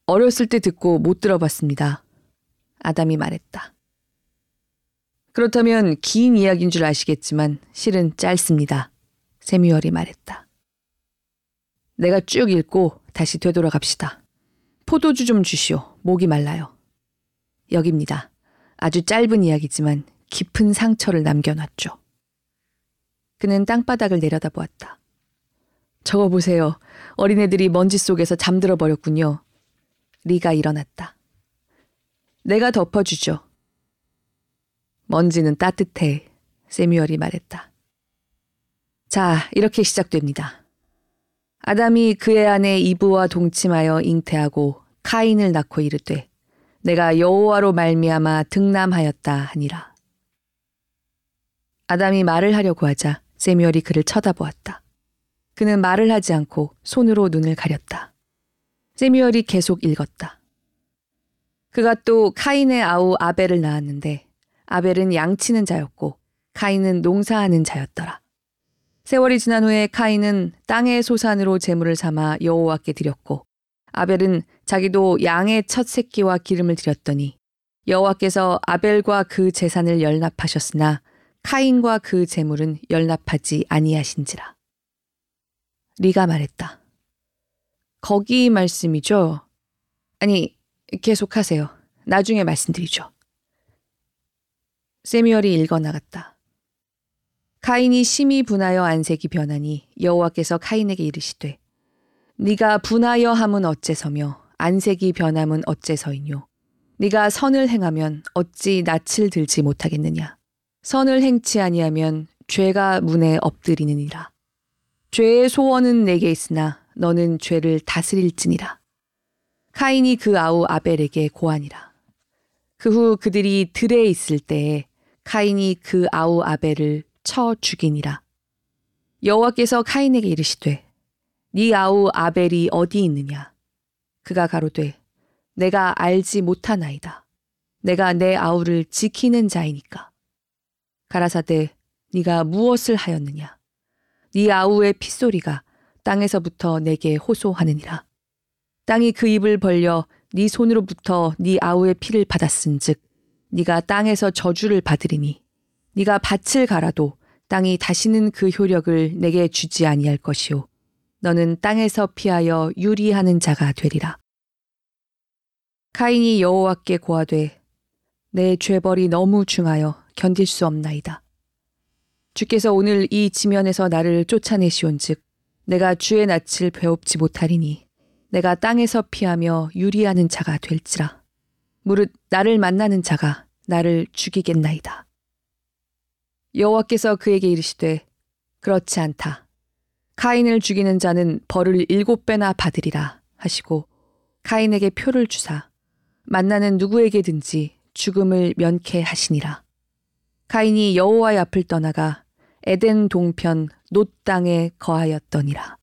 Speaker 2: 어렸을 때 듣고 못 들어봤습니다. 아담이 말했다. 그렇다면 긴 이야기인 줄 아시겠지만 실은 짧습니다. 세미얼이 말했다. 내가 쭉 읽고 다시 되돌아갑시다. 포도주 좀 주시오. 목이 말라요. 여깁니다. 아주 짧은 이야기지만 깊은 상처를 남겨놨죠. 그는 땅바닥을 내려다보았다. 저거 보세요. 어린애들이 먼지 속에서 잠들어 버렸군요. 리가 일어났다. 내가 덮어주죠. 먼지는 따뜻해. 세뮤얼이 말했다. 자, 이렇게 시작됩니다. 아담이 그의 아내 이브와 동침하여 잉태하고 카인을 낳고 이르되 내가 여호와로 말미암아 등남하였다 하니라. 아담이 말을 하려고 하자 세미얼이 그를 쳐다보았다. 그는 말을 하지 않고 손으로 눈을 가렸다. 세미얼이 계속 읽었다. 그가 또 카인의 아우 아벨을 낳았는데 아벨은 양치는 자였고 카인은 농사하는 자였더라. 세월이 지난 후에 카인은 땅의 소산으로 재물을 삼아 여호와께 드렸고 아벨은 자기도 양의 첫 새끼와 기름을 드렸더니 여호와께서 아벨과 그 재산을 열납하셨으나 카인과 그 재물은 열납하지 아니하신지라. 리가 말했다. 거기 말씀이죠? 아니, 계속하세요. 나중에 말씀드리죠. 세미얼이 읽어 나갔다. 카인이 심히 분하여 안색이 변하니 여호와께서 카인에게 이르시되 네가 분하여 함은 어째서며 안색이 변함은 어째서이뇨. 네가 선을 행하면 어찌 낯을 들지 못하겠느냐. 선을 행치 아니하면 죄가 문에 엎드리느니라. 죄의 소원은 내게 있으나 너는 죄를 다스릴지니라. 카인이 그 아우 아벨에게 고하니라. 그 후 그들이 들에 있을 때에 카인이 그 아우 아벨을 쳐 죽이니라. 여호와께서 카인에게 이르시되 네 아우 아벨이 어디 있느냐? 그가 가로되 내가 알지 못한아이다 내가 내 아우를 지키는 자이니까. 가라사대 네가 무엇을 하였느냐? 네 아우의 핏소리가 땅에서부터 내게 호소하느니라. 땅이 그 입을 벌려 네 손으로부터 네 아우의 피를 받았은즉 네가 땅에서 저주를 받으리니 네가 밭을 갈아도 땅이 다시는 그 효력을 내게 주지 아니할 것이요 너는 땅에서 피하여 유리하는 자가 되리라. 카인이 여호와께 고하되 내 죄벌이 너무 중하여 견딜 수 없나이다. 주께서 오늘 이 지면에서 나를 쫓아내시온즉 내가 주의 낯을 배웁지 못하리니 내가 땅에서 피하며 유리하는 자가 될지라 무릇 나를 만나는 자가 나를 죽이겠나이다. 여호와께서 그에게 이르시되 그렇지 않다. 카인을 죽이는 자는 벌을 일곱 배나 받으리라 하시고 카인에게 표를 주사 만나는 누구에게든지 죽음을 면케 하시니라. 카인이 여호와의 앞을 떠나가 에덴 동편 놋 땅에 거하였더니라.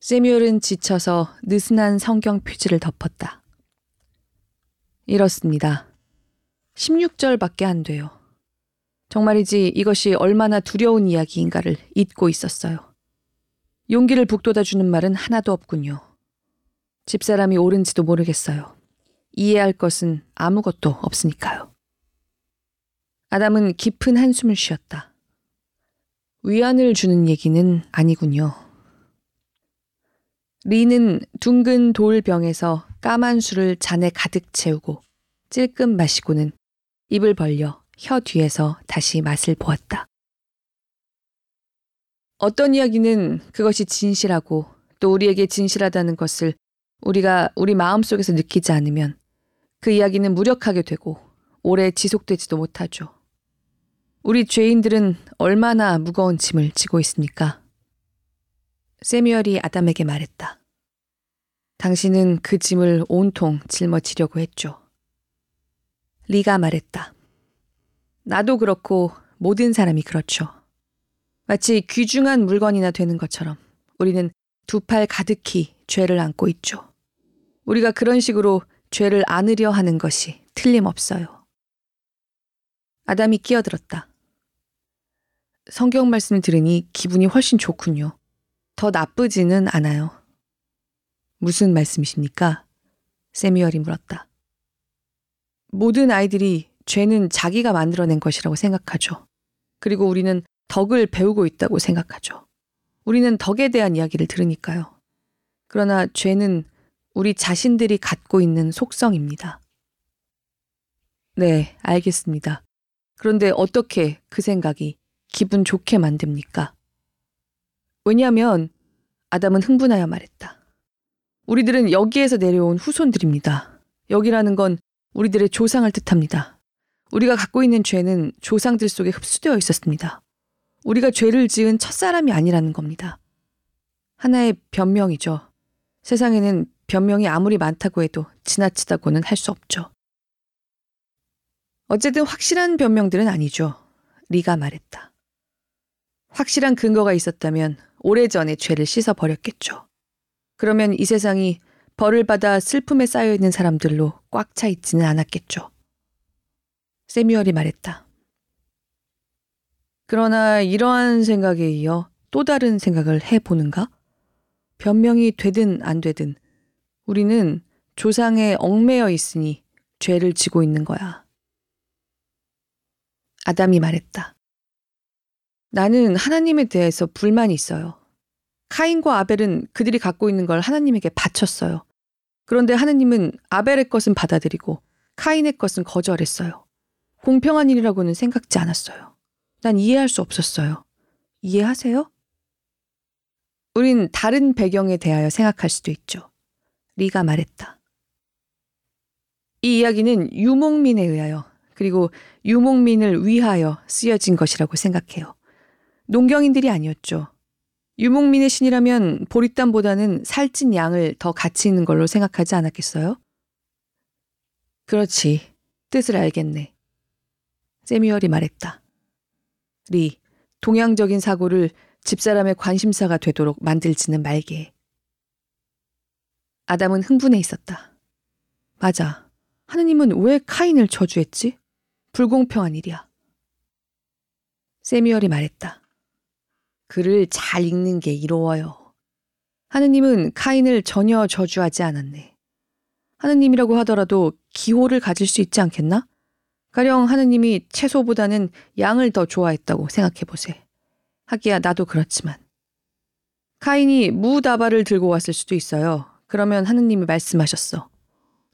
Speaker 2: 세미얼은 지쳐서 느슨한 성경 표지를 덮었다. 이렇습니다. 16절밖에 안 돼요. 정말이지 이것이 얼마나 두려운 이야기인가를 잊고 있었어요. 용기를 북돋아주는 말은 하나도 없군요. 집사람이 옳은지도 모르겠어요. 이해할 것은 아무것도 없으니까요. 아담은 깊은 한숨을 쉬었다. 위안을 주는 얘기는 아니군요. 리는 둥근 돌병에서 까만 술을 잔에 가득 채우고 찔끔 마시고는 입을 벌려 혀 뒤에서 다시 맛을 보았다. 어떤 이야기는 그것이 진실하고 또 우리에게 진실하다는 것을 우리가 우리 마음속에서 느끼지 않으면 그 이야기는 무력하게 되고 오래 지속되지도 못하죠. 우리 죄인들은 얼마나 무거운 짐을 지고 있습니까? 세미얼이 아담에게 말했다. 당신은 그 짐을 온통 짊어지려고 했죠. 리가 말했다. 나도 그렇고 모든 사람이 그렇죠. 마치 귀중한 물건이나 되는 것처럼 우리는 두 팔 가득히 죄를 안고 있죠. 우리가 그런 식으로 죄를 안으려 하는 것이 틀림없어요. 아담이 끼어들었다. 성경 말씀을 들으니 기분이 훨씬 좋군요. 더 나쁘지는 않아요. 무슨 말씀이십니까? 세미얼이 물었다. 모든 아이들이 죄는 자기가 만들어낸 것이라고 생각하죠. 그리고 우리는 덕을 배우고 있다고 생각하죠. 우리는 덕에 대한 이야기를 들으니까요. 그러나 죄는 우리 자신들이 갖고 있는 속성입니다. 네, 알겠습니다. 그런데 어떻게 그 생각이 기분 좋게 만듭니까? 왜냐하면 아담은 흥분하여 말했다. 우리들은 여기에서 내려온 후손들입니다. 여기라는 건 우리들의 조상을 뜻합니다. 우리가 갖고 있는 죄는 조상들 속에 흡수되어 있었습니다. 우리가 죄를 지은 첫사람이 아니라는 겁니다. 하나의 변명이죠. 세상에는 변명이 아무리 많다고 해도 지나치다고는 할 수 없죠. 어쨌든 확실한 변명들은 아니죠. 리가 말했다. 확실한 근거가 있었다면 오래전에 죄를 씻어버렸겠죠. 그러면 이 세상이 벌을 받아 슬픔에 쌓여있는 사람들로 꽉 차 있지는 않았겠죠. 세뮤얼이 말했다. 그러나 이러한 생각에 이어 또 다른 생각을 해보는가? 변명이 되든 안 되든 우리는 조상에 얽매여 있으니 죄를 지고 있는 거야. 아담이 말했다. 나는 하나님에 대해서 불만이 있어요. 카인과 아벨은 그들이 갖고 있는 걸 하나님에게 바쳤어요. 그런데 하나님은 아벨의 것은 받아들이고 카인의 것은 거절했어요. 공평한 일이라고는 생각지 않았어요. 난 이해할 수 없었어요. 이해하세요? 우린 다른 배경에 대하여 생각할 수도 있죠. 리가 말했다. 이 이야기는 유목민에 의하여 그리고 유목민을 위하여 쓰여진 것이라고 생각해요. 농경인들이 아니었죠. 유목민의 신이라면 보릿담보다는 살찐 양을 더 가치 있는 걸로 생각하지 않았겠어요? 그렇지. 뜻을 알겠네. 세미얼이 말했다. 리, 동양적인 사고를 집사람의 관심사가 되도록 만들지는 말게. 아담은 흥분해 있었다. 맞아. 하느님은 왜 카인을 저주했지? 불공평한 일이야. 세미얼이 말했다. 글을 잘 읽는 게 이로워요. 하느님은 카인을 전혀 저주하지 않았네. 하느님이라고 하더라도 기호를 가질 수 있지 않겠나? 가령 하느님이 채소보다는 양을 더 좋아했다고 생각해 보세. 하기야 나도 그렇지만. 카인이 무다발을 들고 왔을 수도 있어요. 그러면 하느님이 말씀하셨어.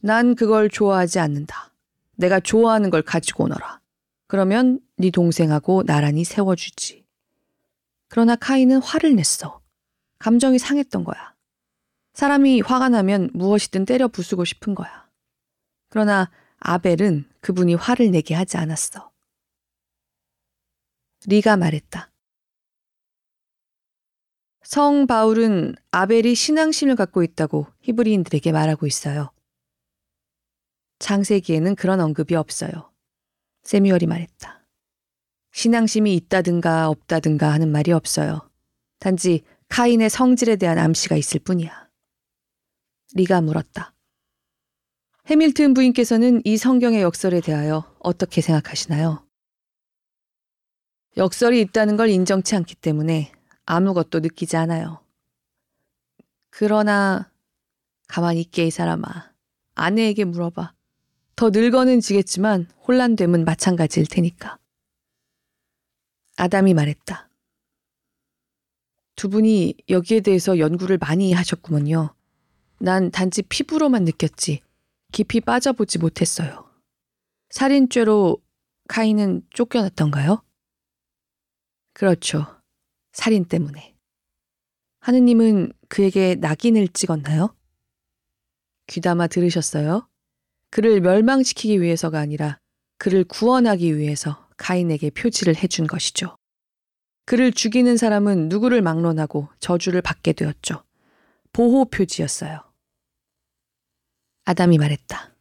Speaker 2: 난 그걸 좋아하지 않는다. 내가 좋아하는 걸 가지고 오너라. 그러면 네 동생하고 나란히 세워주지. 그러나 카인은 화를 냈어. 감정이 상했던 거야. 사람이 화가 나면 무엇이든 때려 부수고 싶은 거야. 그러나 아벨은 그분이 화를 내게 하지 않았어. 리가 말했다. 성 바울은 아벨이 신앙심을 갖고 있다고 히브리인들에게 말하고 있어요. 장세기에는 그런 언급이 없어요. 세미얼이 말했다. 신앙심이 있다든가 없다든가 하는 말이 없어요. 단지 카인의 성질에 대한 암시가 있을 뿐이야. 리가 물었다. 해밀튼 부인께서는 이 성경의 역설에 대하여 어떻게 생각하시나요? 역설이 있다는 걸 인정치 않기 때문에 아무것도 느끼지 않아요. 그러나 가만히 있게 이 사람아. 아내에게 물어봐. 더 늙어는 지겠지만 혼란됨은 마찬가지일 테니까. 아담이 말했다. 두 분이 여기에 대해서 연구를 많이 하셨구먼요. 난 단지 피부로만 느꼈지 깊이 빠져보지 못했어요. 살인죄로 카인은 쫓겨났던가요? 그렇죠. 살인 때문에. 하느님은 그에게 낙인을 찍었나요? 귀담아 들으셨어요? 그를 멸망시키기 위해서가 아니라 그를 구원하기 위해서 카인에게 표지를 해준 것이죠. 그를 죽이는 사람은 누구를 막론하고 저주를 받게 되었죠. 보호 표지였어요. 아담이 말했다.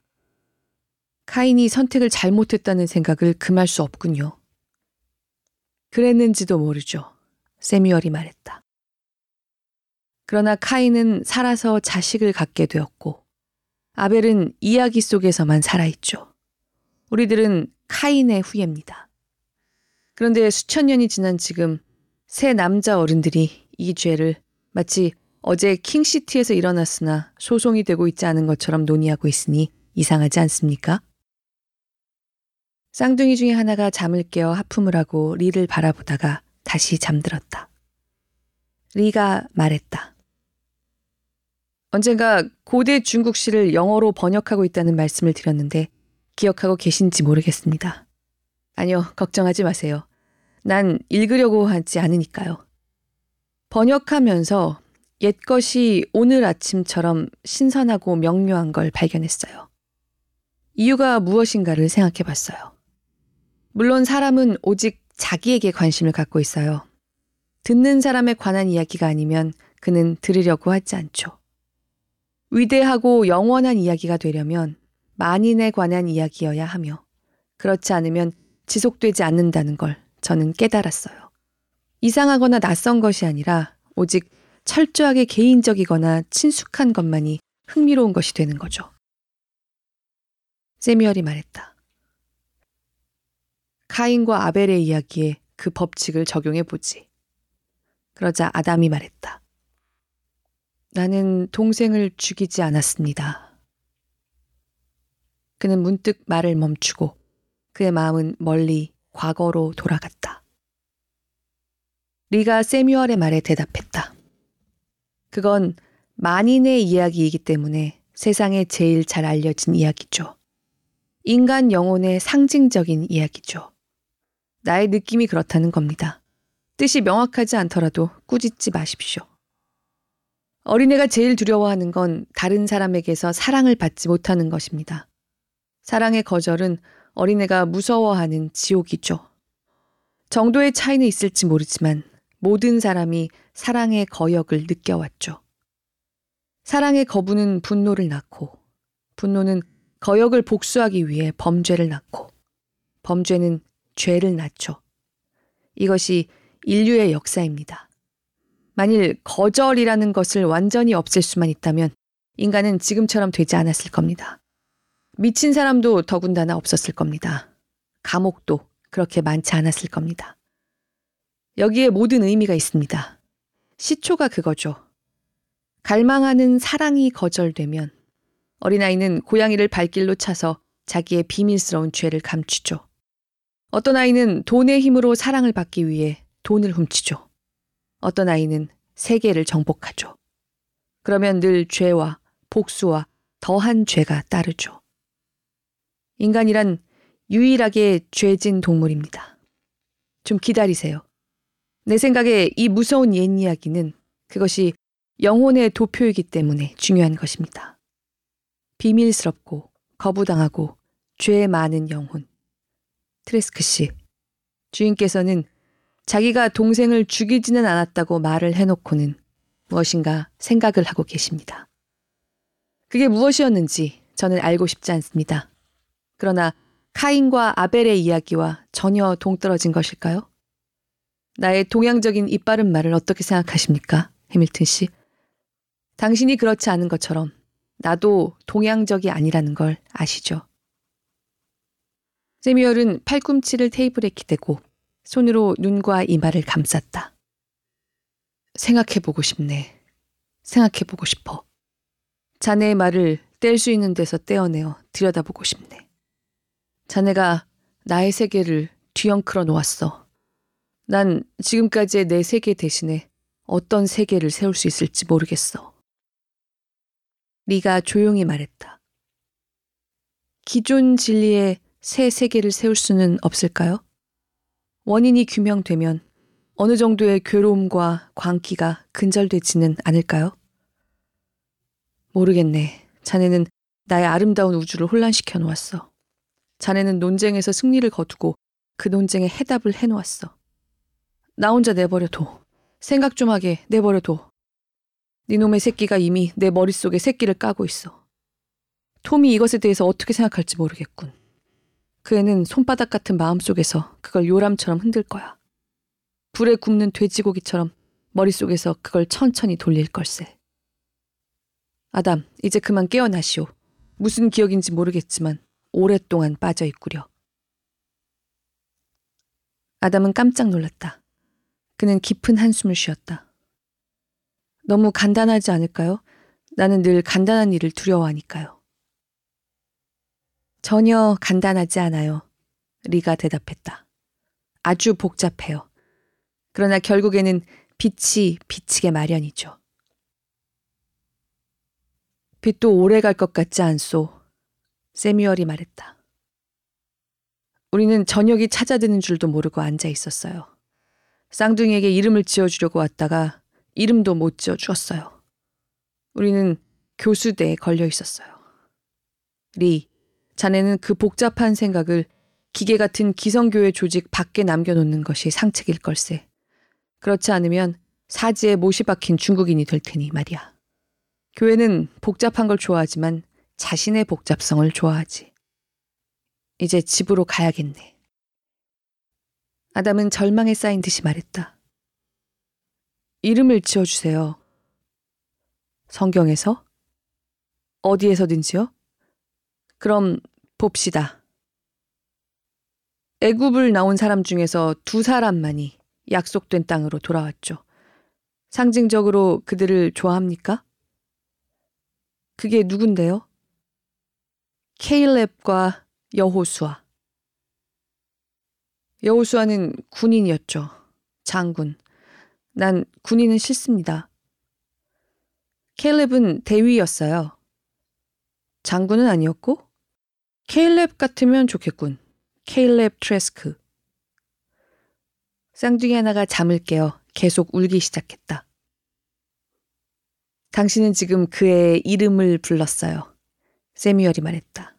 Speaker 2: 카인이 선택을 잘못했다는 생각을 금할 수 없군요. 그랬는지도 모르죠. 세미얼이 말했다. 그러나 카인은 살아서 자식을 갖게 되었고, 아벨은 이야기 속에서만 살아있죠. 우리들은 카인의 후예입니다. 그런데 수천 년이 지난 지금 세 남자 어른들이 이 죄를 마치 어제 킹시티에서 일어났으나 소송이 되고 있지 않은 것처럼 논의하고 있으니 이상하지 않습니까? 쌍둥이 중에 하나가 잠을 깨어 하품을 하고 리를 바라보다가 다시 잠들었다. 리가 말했다. 언젠가 고대 중국시를 영어로 번역하고 있다는 말씀을 드렸는데 기억하고 계신지 모르겠습니다. 아니요, 걱정하지 마세요. 난 읽으려고 하지 않으니까요. 번역하면서 옛것이 오늘 아침처럼 신선하고 명료한 걸 발견했어요. 이유가 무엇인가를 생각해 봤어요. 물론 사람은 오직 자기에게 관심을 갖고 있어요. 듣는 사람에 관한 이야기가 아니면 그는 들으려고 하지 않죠. 위대하고 영원한 이야기가 되려면 만인에 관한 이야기여야 하며 그렇지 않으면 지속되지 않는다는 걸 저는 깨달았어요. 이상하거나 낯선 것이 아니라 오직 철저하게 개인적이거나 친숙한 것만이 흥미로운 것이 되는 거죠. 세미얼이 말했다. 카인과 아벨의 이야기에 그 법칙을 적용해 보지. 그러자 아담이 말했다. 나는 동생을 죽이지 않았습니다. 그는 문득 말을 멈추고 그의 마음은 멀리 과거로 돌아갔다. 리가 세뮤얼의 말에 대답했다. 그건 만인의 이야기이기 때문에 세상에 제일 잘 알려진 이야기죠. 인간 영혼의 상징적인 이야기죠. 나의 느낌이 그렇다는 겁니다. 뜻이 명확하지 않더라도 꾸짖지 마십시오. 어린애가 제일 두려워하는 건 다른 사람에게서 사랑을 받지 못하는 것입니다. 사랑의 거절은 어린애가 무서워하는 지옥이죠. 정도의 차이는 있을지 모르지만 모든 사람이 사랑의 거역을 느껴왔죠. 사랑의 거부는 분노를 낳고, 분노는 거역을 복수하기 위해 범죄를 낳고, 범죄는 죄를 낳죠. 이것이 인류의 역사입니다. 만일 거절이라는 것을 완전히 없앨 수만 있다면 인간은 지금처럼 되지 않았을 겁니다. 미친 사람도 더군다나 없었을 겁니다. 감옥도 그렇게 많지 않았을 겁니다. 여기에 모든 의미가 있습니다. 시초가 그거죠. 갈망하는 사랑이 거절되면 어린아이는 고양이를 발길로 차서 자기의 비밀스러운 죄를 감추죠. 어떤 아이는 돈의 힘으로 사랑을 받기 위해 돈을 훔치죠. 어떤 아이는 세계를 정복하죠. 그러면 늘 죄와 복수와 더한 죄가 따르죠. 인간이란 유일하게 죄진 동물입니다. 좀 기다리세요. 내 생각에 이 무서운 옛 이야기는 그것이 영혼의 도표이기 때문에 중요한 것입니다. 비밀스럽고 거부당하고 죄 많은 영혼. 트레스크 씨. 주인께서는 자기가 동생을 죽이지는 않았다고 말을 해놓고는 무엇인가 생각을 하고 계십니다. 그게 무엇이었는지 저는 알고 싶지 않습니다. 그러나 카인과 아벨의 이야기와 전혀 동떨어진 것일까요? 나의 동양적인 이 바른 말을 어떻게 생각하십니까? 해밀튼 씨. 당신이 그렇지 않은 것처럼 나도 동양적이 아니라는 걸 아시죠? 세미얼은 팔꿈치를 테이블에 기대고 손으로 눈과 이마를 감쌌다. 생각해보고 싶네. 생각해보고 싶어. 자네의 말을 뗄 수 있는 데서 떼어내어 들여다보고 싶네. 자네가 나의 세계를 뒤엉클어 놓았어. 난 지금까지의 내 세계 대신에 어떤 세계를 세울 수 있을지 모르겠어. 네가 조용히 말했다. 기존 진리의새 세계를 세울 수는 없을까요? 원인이 규명되면 어느 정도의 괴로움과 광기가 근절되지는 않을까요? 모르겠네. 자네는 나의 아름다운 우주를 혼란시켜 놓았어. 자네는 논쟁에서 승리를 거두고 그 논쟁에 해답을 해 놓았어. 나 혼자 내버려둬. 생각 좀 하게 내버려둬. 니놈의 네 새끼가 이미 내 머릿속에 새끼를 까고 있어. 톰이 이것에 대해서 어떻게 생각할지 모르겠군. 그 애는 손바닥 같은 마음속에서 그걸 요람처럼 흔들 거야. 불에 굽는 돼지고기처럼 머릿속에서 그걸 천천히 돌릴 걸세. 아담, 이제 그만 깨어나시오. 무슨 기억인지 모르겠지만 오랫동안 빠져 있구려. 아담은 깜짝 놀랐다. 그는 깊은 한숨을 쉬었다. 너무 간단하지 않을까요? 나는 늘 간단한 일을 두려워하니까요. 전혀 간단하지 않아요. 리가 대답했다. 아주 복잡해요. 그러나 결국에는 빛이 비치게 마련이죠. 빛도 오래 갈 것 같지 않소. 세미얼이 말했다. 우리는 저녁이 찾아드는 줄도 모르고 앉아 있었어요. 쌍둥이에게 이름을 지어주려고 왔다가 이름도 못 지어 주었어요. 우리는 교수대에 걸려 있었어요. 리, 자네는 그 복잡한 생각을 기계 같은 기성교회 조직 밖에 남겨놓는 것이 상책일 걸세. 그렇지 않으면 사지에 못이 박힌 중국인이 될 테니 말이야. 교회는 복잡한 걸 좋아하지만 자신의 복잡성을 좋아하지. 이제 집으로 가야겠네. 아담은 절망에 쌓인 듯이 말했다. 이름을 지어주세요. 성경에서? 어디에서든지요? 그럼 봅시다. 애굽을 나온 사람 중에서 두 사람만이 약속된 땅으로 돌아왔죠. 상징적으로 그들을 좋아합니까? 그게 누군데요? 케일렙과 여호수아. 여우수아는 군인이었죠. 장군. 난 군인은 싫습니다. 켈랩은 대위였어요. 장군은 아니었고 케일렙 같으면 좋겠군. 케일렙 트레스크. 쌍둥이 하나가 잠을 깨어 계속 울기 시작했다. 당신은 지금 그의 이름을 불렀어요. 세미얼이 말했다.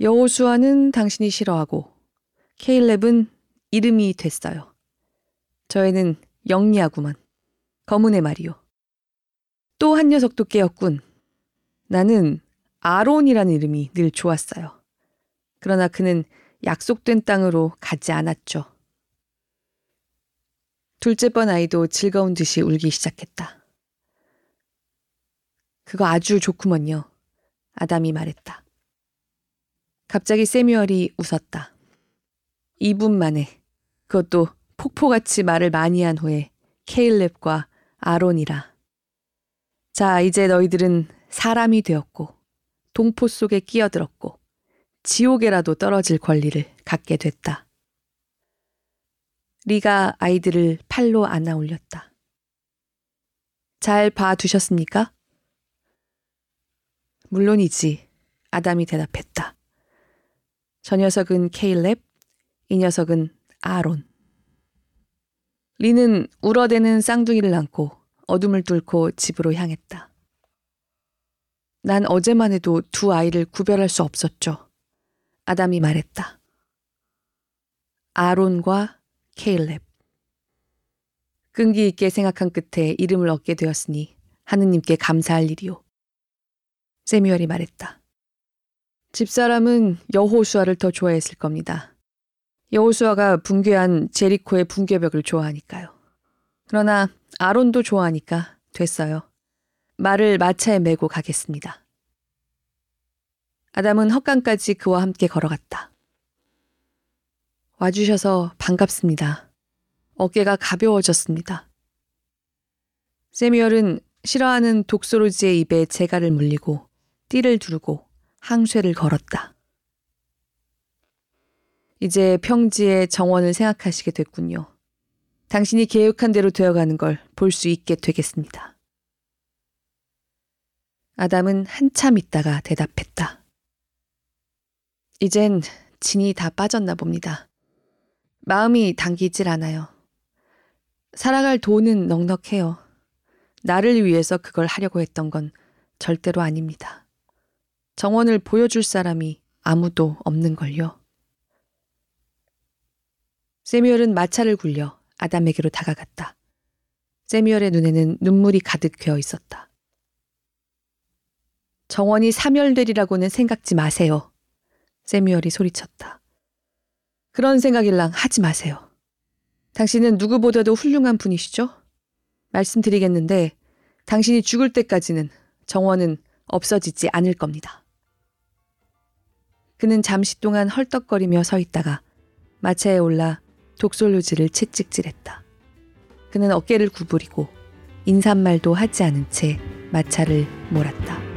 Speaker 2: 여호수아는 당신이 싫어하고 케일랩은 이름이 됐어요. 저희는 영리하구만. 검은의 말이요. 또 한 녀석도 깨었군. 나는 아론이라는 이름이 늘 좋았어요. 그러나 그는 약속된 땅으로 가지 않았죠. 둘째 번 아이도 즐거운 듯이 울기 시작했다. 그거 아주 좋구먼요. 아담이 말했다. 갑자기 세뮤얼이 웃었다. 2분 만에 그것도 폭포같이 말을 많이 한 후에 케일렙과 아론이라. 자, 이제 너희들은 사람이 되었고 동포 속에 끼어들었고 지옥에라도 떨어질 권리를 갖게 됐다. 리가 아이들을 팔로 안아 올렸다. 잘 봐두셨습니까? 물론이지. 아담이 대답했다. 저 녀석은 케일렙, 이 녀석은 아론. 리는 울어대는 쌍둥이를 안고 어둠을 뚫고 집으로 향했다. 난 어제만 해도 두 아이를 구별할 수 없었죠. 아담이 말했다. 아론과 케일렙. 끈기 있게 생각한 끝에 이름을 얻게 되었으니 하느님께 감사할 일이오. 세미얼이 말했다. 집사람은 여호수아를 더 좋아했을 겁니다. 여호수아가 붕괴한 제리코의 붕괴벽을 좋아하니까요. 그러나 아론도 좋아하니까 됐어요. 말을 마차에 메고 가겠습니다. 아담은 헛간까지 그와 함께 걸어갔다. 와주셔서 반갑습니다. 어깨가 가벼워졌습니다. 세미얼은 싫어하는 독소로지의 입에 재갈을 물리고 띠를 두르고 항쇠를 걸었다. 이제 평지의 정원을 생각하시게 됐군요. 당신이 계획한 대로 되어가는 걸 볼 수 있게 되겠습니다. 아담은 한참 있다가 대답했다. 이젠 진이 다 빠졌나 봅니다. 마음이 당기질 않아요. 살아갈 돈은 넉넉해요. 나를 위해서 그걸 하려고 했던 건 절대로 아닙니다. 정원을 보여줄 사람이 아무도 없는걸요. 세미얼은 마차를 굴려 아담에게로 다가갔다. 세미얼의 눈에는 눈물이 가득 괴어 있었다. 정원이 사멸되리라고는 생각지 마세요. 세미얼이 소리쳤다. 그런 생각일랑 하지 마세요. 당신은 누구보다도 훌륭한 분이시죠? 말씀드리겠는데 당신이 죽을 때까지는 정원은 없어지지 않을 겁니다. 그는 잠시 동안 헐떡거리며 서 있다가 마차에 올라 독솔로지를 채찍질했다. 그는 어깨를 구부리고 인사말도 하지 않은 채 마차를 몰았다.